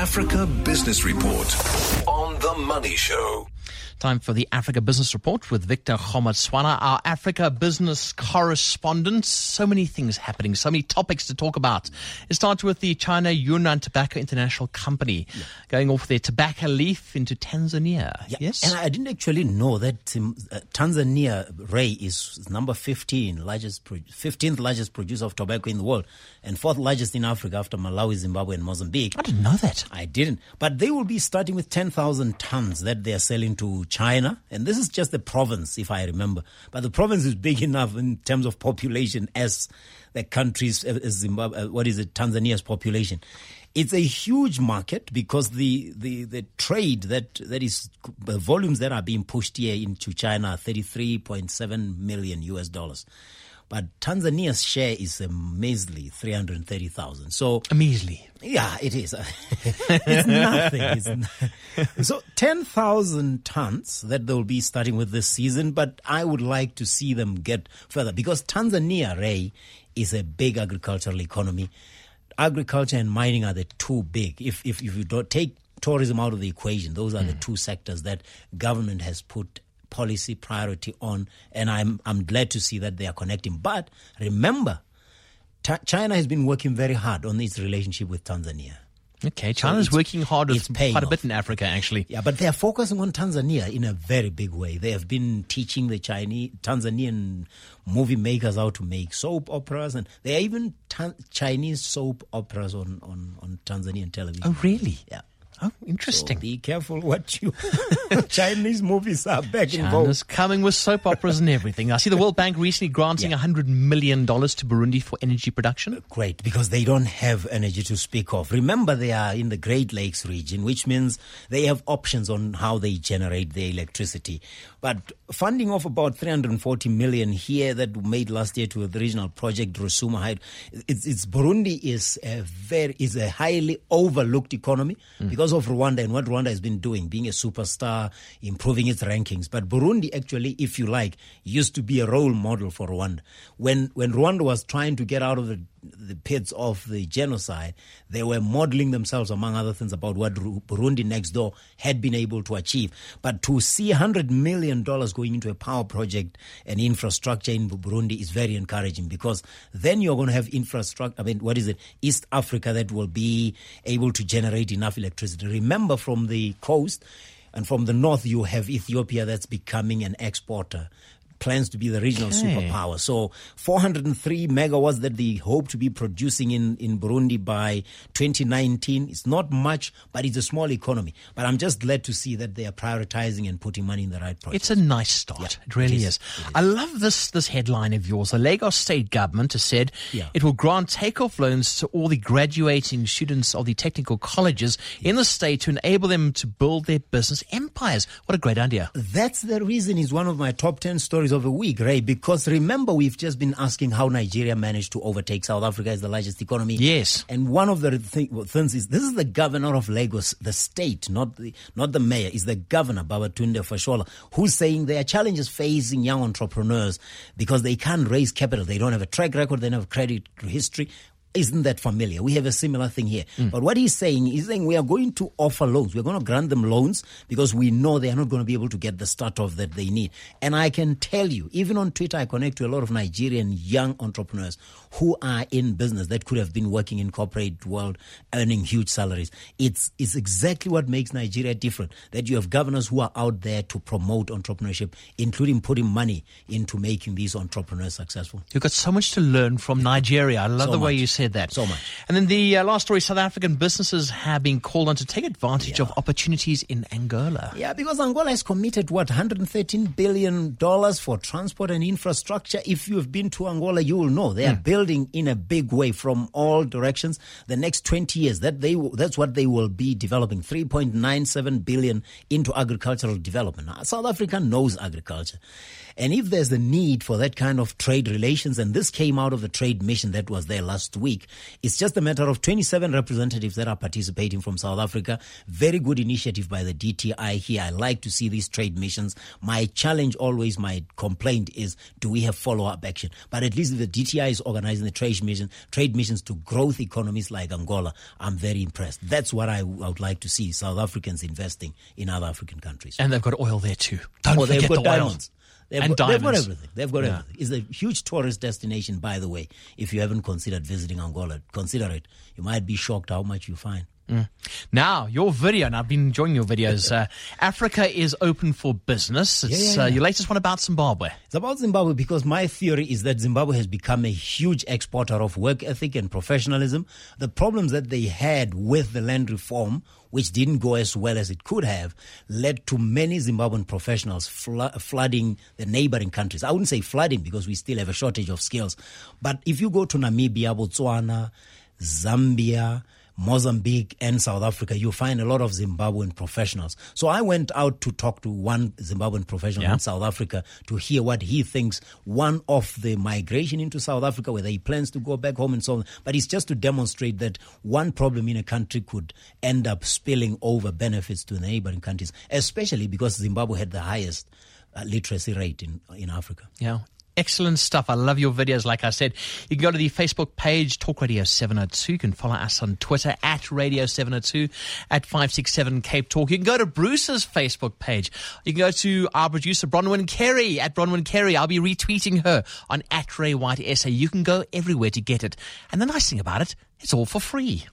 Africa Business Report on The Money Show. Time for the Africa Business Report with Victor Kgomoeswana, our Africa business correspondent. So many things happening, so many topics to talk about. It starts with the China Yunnan Tobacco International Company yeah. going off their tobacco leaf into Tanzania. Yeah. Yes. And I didn't actually know that um, uh, Tanzania, Ray, is number 15, largest, 15th largest producer of tobacco in the world and fourth largest in Africa after Malawi, Zimbabwe, and Mozambique. I didn't know that. I didn't. But they will be starting with 10,000 tons that they are selling to China. And this is just the province, if I remember. But the province is big enough in terms of population as the country's, as Zimbabwe, uh, what is it, Tanzania's population. It's a huge market because the, the, the trade that, that is, the volumes that are being pushed here into China are 33.7 million US dollars. But Tanzania's share is a measly 330,000. So a measly. Yeah, it is. it's nothing. It's so 10,000 tons that they'll be starting with this season, but I would like to see them get further because Tanzania, Ray, is a big agricultural economy. Agriculture and mining are the two big. If, if, if you don't take tourism out of the equation, those are mm. the two sectors that government has put policy priority on, and I'm I'm glad to see that they are connecting. But remember, ta- China has been working very hard on its relationship with Tanzania. Okay, China's so working hard with quite a bit in Africa, actually. Yeah, but they are focusing on Tanzania in a very big way. They have been teaching the Chinese Tanzanian movie makers how to make soap operas, and there are even ta- Chinese soap operas on, on, on Tanzanian television. Oh, really? Yeah. Oh, interesting. So be careful what you Chinese movies are back China's coming with soap operas and everything. I see the World Bank recently granting yeah. $100 million to Burundi for energy production. Great, because they don't have energy to speak of. Remember, they are in the Great Lakes region, which means they have options on how they generate their electricity. But funding of about 340 million here that we made last year to the regional project Rusumo Heights, it's, it's Burundi is a very is a highly overlooked economy mm. because because of Rwanda and what Rwanda has been doing, being a superstar, improving its rankings. But Burundi actually, if you like, used to be a role model for Rwanda. When when Rwanda was trying to get out of the the pits of the genocide, they were modeling themselves, among other things, about what Burundi next door had been able to achieve. But to see $100 million going into a power project and infrastructure in Burundi is very encouraging because then you're going to have infrastructure. I mean, what is it? East Africa that will be able to generate enough electricity. Remember, from the coast, and from the north, you have Ethiopia that's becoming an exporter plans to be the regional okay. superpower. So 403 megawatts that they hope to be producing in, in Burundi by 2019. It's not much, but it's a small economy. But I'm just glad to see that they are prioritizing and putting money in the right projects. It's a nice start. Yeah, it really it is. is. It is. I love this, this headline of yours. The Lagos state government has said yeah. it will grant takeoff loans to all the graduating students of the technical colleges yeah. in the state to enable them to build their business empires. What a great idea. That's the reason is one of my top 10 stories stories of the week, Ray, because remember we've just been asking how Nigeria managed to overtake South Africa as the largest economy. Yes. And one of the th- things is this is the governor of Lagos, the state, not the not the mayor, is the governor, Babatunde Fashola, who's saying there are challenges facing young entrepreneurs because they can't raise capital. They don't have a track record, they don't have credit history isn't that familiar? We have a similar thing here. Mm. But what he's saying, is saying we are going to offer loans. We're going to grant them loans because we know they are not going to be able to get the start off that they need. And I can tell you, even on Twitter, I connect to a lot of Nigerian young entrepreneurs who are in business that could have been working in corporate world, earning huge salaries. It's, it's exactly what makes Nigeria different. That you have governors who are out there to promote entrepreneurship, including putting money into making these entrepreneurs successful. You've got so much to learn from Nigeria. I love so the much. way you say said that. So much. And then the uh, last story South African businesses have been called on to take advantage yeah. of opportunities in Angola. Yeah, because Angola has committed, what, $113 billion for transport and infrastructure. If you've been to Angola, you will know they are mm. building in a big way from all directions. The next 20 years, that they that's what they will be developing 3.97 billion into agricultural development. Now, South Africa knows agriculture. And if there's a need for that kind of trade relations, and this came out of the trade mission that was there last week, week. It's just a matter of 27 representatives that are participating from South Africa. Very good initiative by the DTI here. I like to see these trade missions. My challenge always, my complaint is, do we have follow-up action? But at least the DTI is organizing the trade mission, trade missions to growth economies like Angola. I'm very impressed. That's what I, I would like to see South Africans investing in other African countries. And they've got oil there too. Don't Oh, forget the oil. diamonds. They've And got, they've got everything. They've got Yeah. everything. It's a huge tourist destination, by the way. If you haven't considered visiting Angola, consider it. You might be shocked how much you find. Now, your video, and I've been enjoying your videos. Uh, Africa is open for business. It's Yeah, yeah, Uh, your latest one about Zimbabwe. It's about Zimbabwe because my theory is that Zimbabwe has become a huge exporter of work ethic and professionalism. The problems that they had with the land reform, which didn't go as well as it could have, led to many Zimbabwean professionals flo- flooding the neighboring countries. I wouldn't say flooding because we still have a shortage of skills. But if you go to Namibia, Botswana, Zambia, Mozambique and South Africa, you find a lot of Zimbabwean professionals. So I went out to talk to one Zimbabwean professional Yeah. in South Africa to hear what he thinks one of the migration into South Africa, whether he plans to go back home and so on. But it's just to demonstrate that one problem in a country could end up spilling over benefits to the neighboring countries, especially because Zimbabwe had the highest uh, literacy rate in in Africa. Yeah. Excellent stuff. I love your videos. Like I said, you can go to the Facebook page, Talk Radio 702. You can follow us on Twitter at Radio 702 at 567 Cape Talk. You can go to Bruce's Facebook page. You can go to our producer, Bronwyn Kerry at Bronwyn Kerry. I'll be retweeting her on at Ray White SA. You can go everywhere to get it. And the nice thing about it, it's all for free.